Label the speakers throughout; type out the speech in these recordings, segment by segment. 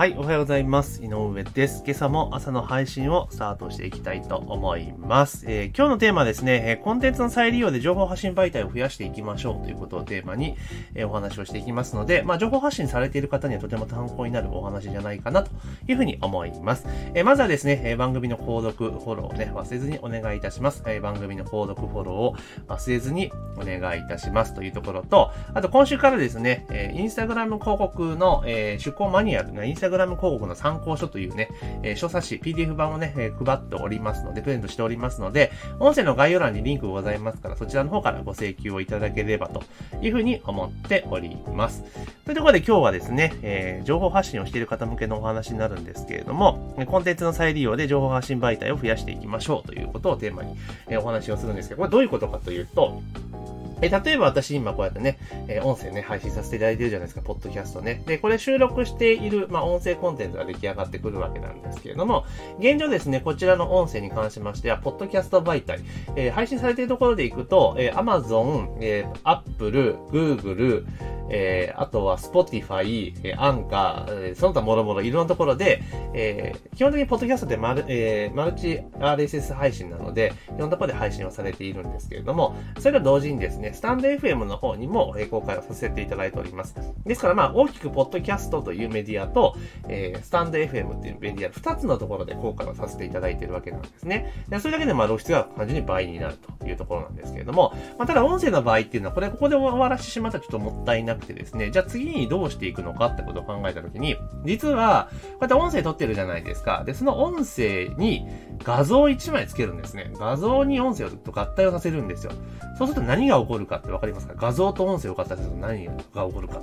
Speaker 1: はい、おはようございます。井上です。今朝も朝の配信をスタートしていきたいと思います。えー、今日のテーマはですね、えコンテンツの再利用で情報発信媒体を増やしていきましょうということをテーマに、え、お話をしていきますので、まあ、情報発信されている方にはとても参考になるお話じゃないかなというふうに思います。えー、まずはですね、え番組の購読、フォローをね、忘れずにお願いいたします。え番組の購読、フォローを忘れずにお願いいたしますというところと、あと今週からですね、えインスタグラム広告の、え出向マニュアルのインスタグラム広告の参考書というね、えー、書冊子、PDF 版をね、えー、配っておりますので、プレゼントしておりますので、音声の概要欄にリンクございますから、そちらの方からご請求をいただければというふうに思っております。というところで今日はですね、えー、情報発信をしている方向けのお話になるんですけれども、コンテンツの再利用で情報発信媒体を増やしていきましょうということをテーマに、え、お話をするんですけど、これどういうことかというと、え例えば私今こうやってね、え音声ね、配信させていただいてるじゃないですか、ポッドキャストね。で、これ収録している、まあ、音声コンテンツが出来上がってくるわけなんですけれども、現状ですね、こちらの音声に関しましては、ポッドキャスト媒体、えー、配信されているところでいくと、えー、Amazon、えー、Apple、Google、えー、あとは Spotify、えー、アンカー、え、その他もろもろいろんなところで、えー、基本的にポッドキャストってマル,、えー、マルチ RSS 配信なので、いろんなところで配信をされているんですけれども、それと同時にですね、スタンド FM の方にも公開をさせていただいております。ですからまあ、大きくポッドキャストというメディアと、えー、スタンド FM っていうメディア、二つのところで公開をさせていただいているわけなんですね。でそれだけでまあ露出が単純に倍になるというところなんですけれども、まあ、ただ音声の場合っていうのは、これここで終わらしてしまったらちょっともったいなくてですね、じゃあ次にどうしていくのかってことを考えたときに、実は、こうやって音声撮ってるじゃないですか。で、その音声に画像1枚つけるんですね。画像に音声をと合体をさせるんですよ。そうすると何が起こるかってわかりますか？画像と音声を合体すると何が起こるか。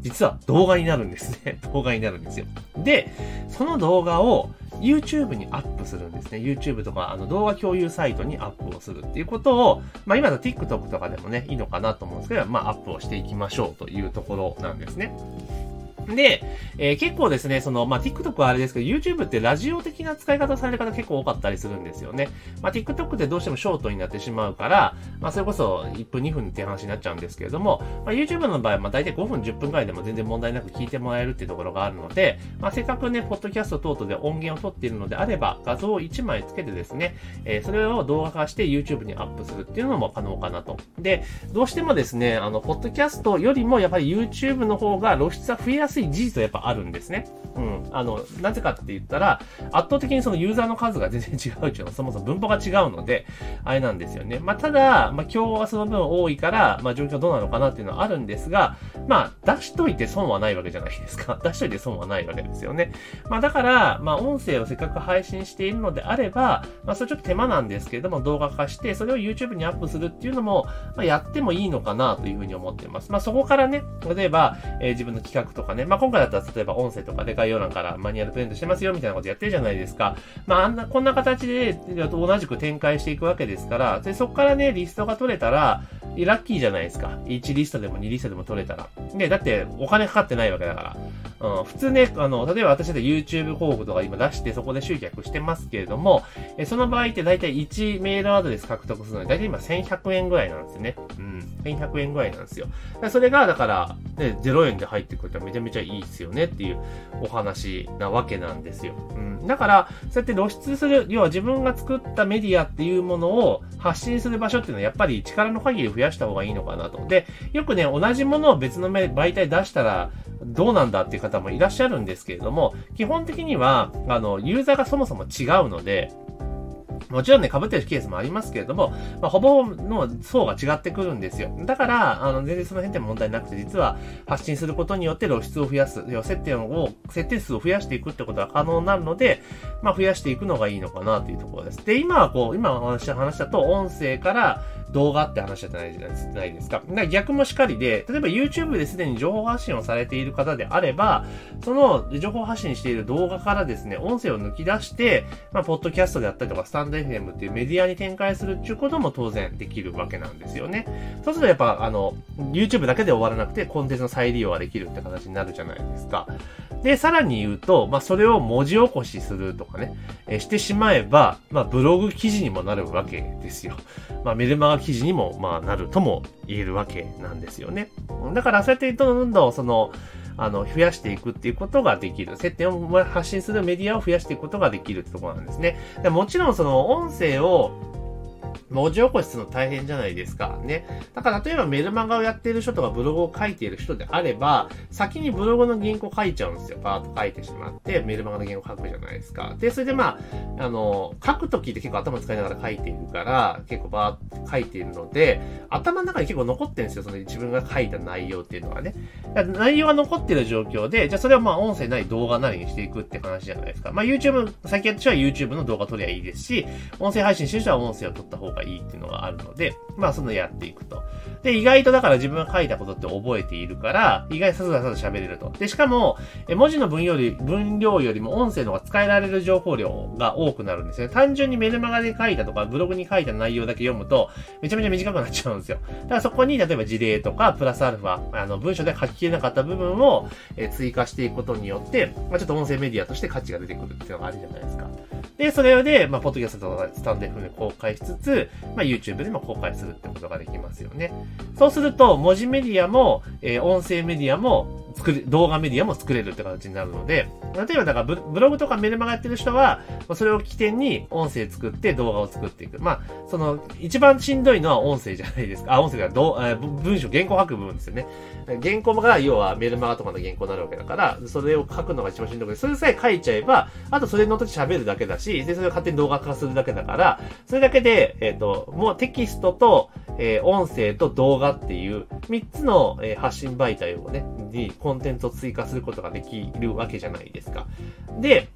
Speaker 1: 実は動画になるんですね。動画になるんですよ。で、その動画を YouTube にアップするんですね。YouTube とか、あの動画共有サイトにアップをするっていうことを、まあ今の TikTok とかでもね、いいのかなと思うんですけど、まあアップをしていきましょうというところなんですね。で、えー、結構ですね、その、まあ、TikTok はあれですけど、YouTube ってラジオ的な使い方される方結構多かったりするんですよね。まあ、TikTok ってどうしてもショートになってしまうから、まあ、それこそ1分2分って話になっちゃうんですけれども、まあ、YouTube の場合は、まあ、大体5分10分くらいでも全然問題なく聞いてもらえるっていうところがあるので、まあ、せっかくね、ポッドキャスト等々で音源を取っているのであれば、画像を1枚つけてですね、えー、それを動画化して YouTube にアップするっていうのも可能かなと。で、どうしてもですね、あの、ポッドキャストよりもやっぱり YouTube の方が露出は増えやすい事実はやっぱあるんですね。うん。あの、なぜかって言ったら、圧倒的にそのユーザーの数が全然違うっていうのは、そもそも分母が違うので、あれなんですよね。まあ、ただ、まあ、今日はその分多いから、まあ、状況どうなのかなっていうのはあるんですが、まあ、出しといて損はないわけじゃないですか。出しといて損はないわけですよね。まあ、だから、まあ、音声をせっかく配信しているのであれば、まあ、それちょっと手間なんですけれども、動画化して、それを YouTube にアップするっていうのも、まあ、やってもいいのかなというふうに思っています。まあ、そこからね、例えば、えー、自分の企画とかね、まあ、今回だったら例えば音声とかで概要欄からマニュアルプレゼントしてますよみたいなことやってるじゃないですか。まあ、あんな、こんな形で同じく展開していくわけですから、でそこからね、リストが取れたら、ラッキーじゃないですか。1リストでも2リストでも取れたら。ね、だってお金かかってないわけだから。うん、普通ね、あの、例えば私だって YouTube 広告とか今出してそこで集客してますけれども、えその場合って大体1メールアドレス獲得するのに大体今1100円ぐらいなんですよね。うん。1100円ぐらいなんですよ。それが、だから、ね、0円で入ってくるとめちゃめちゃいいですよねっていうお話なわけなんですよ。うん。だから、そうやって露出する、要は自分が作ったメディアっていうものを発信する場所っていうのはやっぱり力の限り増やした方がいいのかなと。で、よくね、同じものを別の媒体出したら、どうなんだっていう方もいらっしゃるんですけれども、基本的には、あの、ユーザーがそもそも違うので、もちろんね、被ってるケースもありますけれども、まあ、ほぼの層が違ってくるんですよ。だから、あの、全然その辺でも問題なくて、実は発信することによって露出を増やす、要は接点を、設定数を増やしていくってことが可能になるので、まあ、増やしていくのがいいのかなというところです。で、今はこう、今お話した話だと、音声から動画って話じゃないじゃないですか。か逆もしかりで、例えば YouTube ですでに情報発信をされている方であれば、その情報発信している動画からですね、音声を抜き出して、まあ、ポッドキャストであったりとか、スタンド FM っていうメディアに展開するっていうことも当然できるわけなんですよね。そうするとやっぱ、あの、YouTube だけで終わらなくて、コンテンツの再利用ができるって形になるじゃないですか。で、さらに言うと、まあ、それを文字起こしするとかね、えしてしまえば、まあ、ブログ記事にもなるわけですよ。まあ、メルマガ記事にも、まあ、なるとも言えるわけなんですよね。だから、そうやってどんどんどんその、あの、増やしていくっていうことができる。接点を発信するメディアを増やしていくことができるってところなんですね。でもちろんその音声を文字起こしするの大変じゃないですか。ね。だから例えばメルマガをやっている人とかブログを書いている人であれば、先にブログの原稿書いちゃうんですよ。パーッと書いてしまって、メルマガの原稿書くじゃないですか。で、それでまあ、あの、書くときって結構頭使いながら書いているから、結構バーッと書いているので、頭の中に結構残ってるんですよ。その自分が書いた内容っていうのがね。内容が残ってる状況で、じゃあそれをまあ音声なり動画なりにしていくって話じゃないですか。まあ YouTube、先やっては YouTube の動画撮りゃいいですし、音声配信してる人は音声を撮った方がいいっていうのがあるので、まあ、そのやっていくと。で、意外とだから自分が書いたことって覚えているから、意外さすがさす喋れると。で、しかも、文字の分より、分量よりも音声の方が使えられる情報量が多くなるんですね。単純にメルマガで書いたとか、ブログに書いた内容だけ読むと、めちゃめちゃ短くなっちゃうんですよ。だからそこに、例えば事例とか、プラスアルファ、あの、文章で書ききれなかった部分を、追加していくことによって、まあ、ちょっと音声メディアとして価値が出てくるっていうのがあるじゃないですか。で、それで、まあ、ポッドキャストとかスタンデーフで公開しつつ、まあ、YouTube でも公開するってことができますよね。そうすると、文字メディアも、えー、音声メディアも、作れ、動画メディアも作れるって形になるので、例えばだからブログとかメルマガやってる人は、まそれを起点に音声作って動画を作っていく。まあ、その、一番しんどいのは音声じゃないですか。あ、音声がどう、文章、原稿書く部分ですよね。原稿が要はメルマガとかの原稿になるわけだから、それを書くのが一番しんどくて、それさえ書いちゃえば、あとそれに乗って喋るだけだし、で、それを勝手に動画化するだけだから、それだけで、えっ、ー、と、もうテキストと、えー、音声と動画っていう3つの、えー、発信媒体をね、にコンテンツを追加することができるわけじゃないですか。で、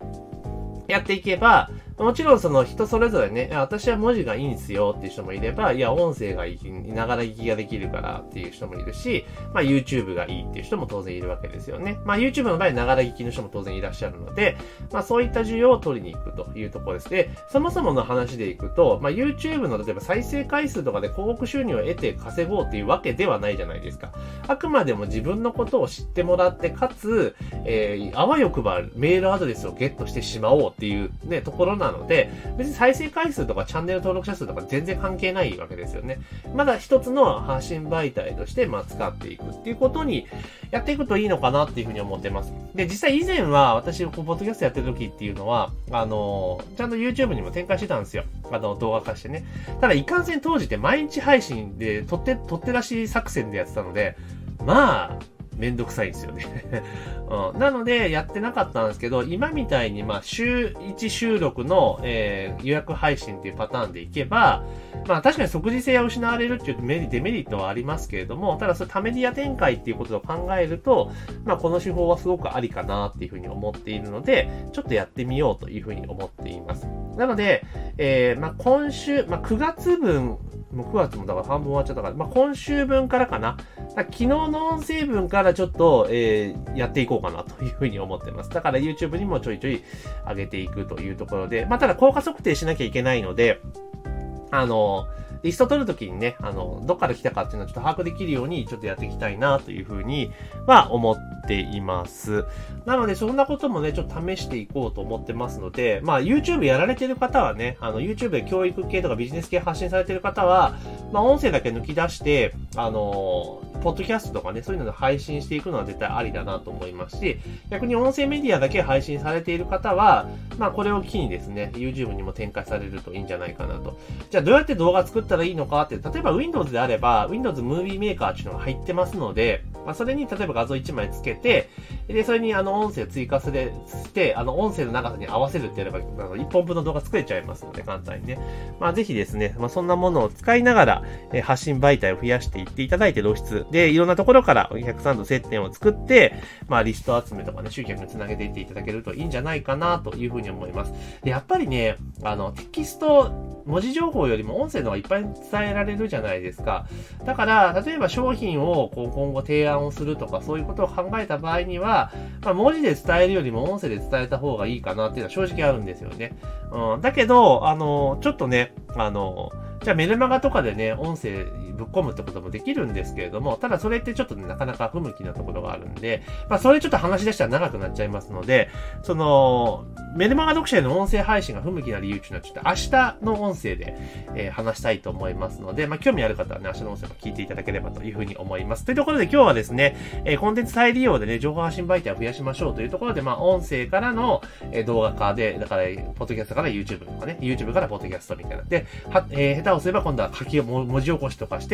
Speaker 1: やっていけば、もちろんその人それぞれね、私は文字がいいんですよっていう人もいれば、いや、音声がいい、ながら聞きができるからっていう人もいるし、まあ YouTube がいいっていう人も当然いるわけですよね。まあ YouTube の場合、ながら聞きの人も当然いらっしゃるので、まあそういった需要を取りに行くというところですね。そもそもの話でいくと、まあ YouTube の例えば再生回数とかで広告収入を得て稼ごうっていうわけではないじゃないですか。あくまでも自分のことを知ってもらって、かつ、えー、あわよくばメールアドレスをゲットしてしまおうっていうね、ところなので、別に再生回数とかチャンネル登録者数とか全然関係ないわけですよね。まだ一つの発信媒体として、まあ、使っていくっていうことにやっていくといいのかなっていうふうに思ってます。で、実際以前は私、こう、ポッドキャストやってる時っていうのは、あの、ちゃんと YouTube にも展開してたんですよ。あの、動画化してね。ただ、いかんせん当時って毎日配信で、撮って、撮って出し作戦でやってたので、まあ、めんどくさいですよね うん。なので、やってなかったんですけど、今みたいに、まあ、週1収録の、えー、予約配信っていうパターンでいけば、まあ、確かに即時性は失われるっていうメリデメリットはありますけれども、ただ、それタメディア展開っていうことを考えると、まあ、この手法はすごくありかなっていうふうに思っているので、ちょっとやってみようというふうに思っています。なので、えー、まあ、今週、まあ、9月分、もう9月もだから半分終わっちゃったから、まあ、今週分からかな。昨日の音声分からちょっと、えー、やっていこうかなというふうに思ってます。だから YouTube にもちょいちょい上げていくというところで、まあ、ただ効果測定しなきゃいけないので、あの、リスト取るときにね、あの、どっから来たかっていうのをちょっと把握できるように、ちょっとやっていきたいなというふうには思っています。なので、そんなこともね、ちょっと試していこうと思ってますので、まあ、YouTube やられてる方はね、あの、YouTube で教育系とかビジネス系発信されてる方は、まあ、音声だけ抜き出して、あのポッドキャストとかね、そういうので配信していくのは絶対ありだなと思いますし、逆に音声メディアだけ配信されている方は、まあこれを機にですね、YouTube にも展開されるといいんじゃないかなと。じゃあどうやって動画作ったたらいいのかって、例えば Windows であれば、Windows Movie Maker っていうのが入ってますので、まあそれに例えば画像1枚つけて、で、それにあの音声追加する、して、あの音声の長さに合わせるってやれば、あの1本分の動画作れちゃいますので、簡単にね。まあぜひですね、まあそんなものを使いながら、え発信媒体を増やしていっていただいて露出、で、いろんなところからお客さんと接点を作って、まあ、リスト集めとかね、集客につなげていっていただけるといいんじゃないかなというふうに思います。で、やっぱりね、あの、テキスト、文字情報よりも音声の方がいっぱい伝えられるじゃないですか。だから、例えば商品をこう今後提案をするとか、そういうことを考えた場合には、まあ、文字で伝えるよりも音声で伝えた方がいいかなっていうのは正直あるんですよね。うん。だけど、あの、ちょっとね、あの、じゃあメルマガとかでね、音声ぶっ込むってこともできるんですけれども、ただそれってちょっとね、なかなか不向きなところがあるんで、まあそれちょっと話し出したら長くなっちゃいますので、その、メルマガ読者への音声配信が不向きな理由っていうのは、ちょっと明日の音声で、えー、話したいと思いますので、まあ、興味ある方はね、明日の音声も聞いていただければというふうに思います。というところで今日はですね、えー、コンテンツ再利用でね、情報発信媒体を増やしましょうというところで、まあ、音声からの、えー、動画化で、だから、ポッドキャストから YouTube とかね、YouTube からポッドキャストみたいな。で、は、えー、下手をすれば今度は書きを、文字起こしとかして、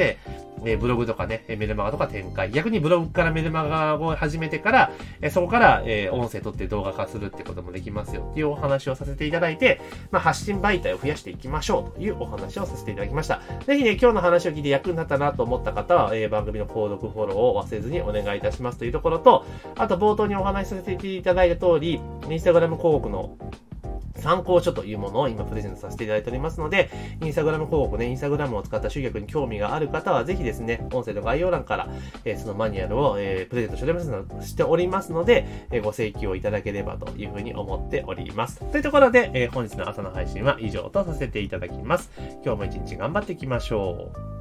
Speaker 1: え、ブログとかね、メルマガとか展開。逆にブログからメルマガを始めてから、え、そこから、え、音声取って動画化するってこともできますよっていうお話をさせていただいて、まあ、発信媒体を増やしていきましょうというお話をさせていただきました。ぜひね、今日の話を聞いて役に立ったなと思った方は、えー、番組の購読、フォローを忘れずにお願いいたしますというところと、あと冒頭にお話しさせていただいた通り、インスタグラム広告の参考書というものを今プレゼントさせていただいておりますので、インスタグラム広告ね、インスタグラムを使った集客に興味がある方は、ぜひですね、音声の概要欄から、えー、そのマニュアルを、えー、プレゼントしておりますしておりますので、えー、ご請求をいただければというふうに思っております。というところで、えー、本日の朝の配信は以上とさせていただきます。今日も一日頑張っていきましょう。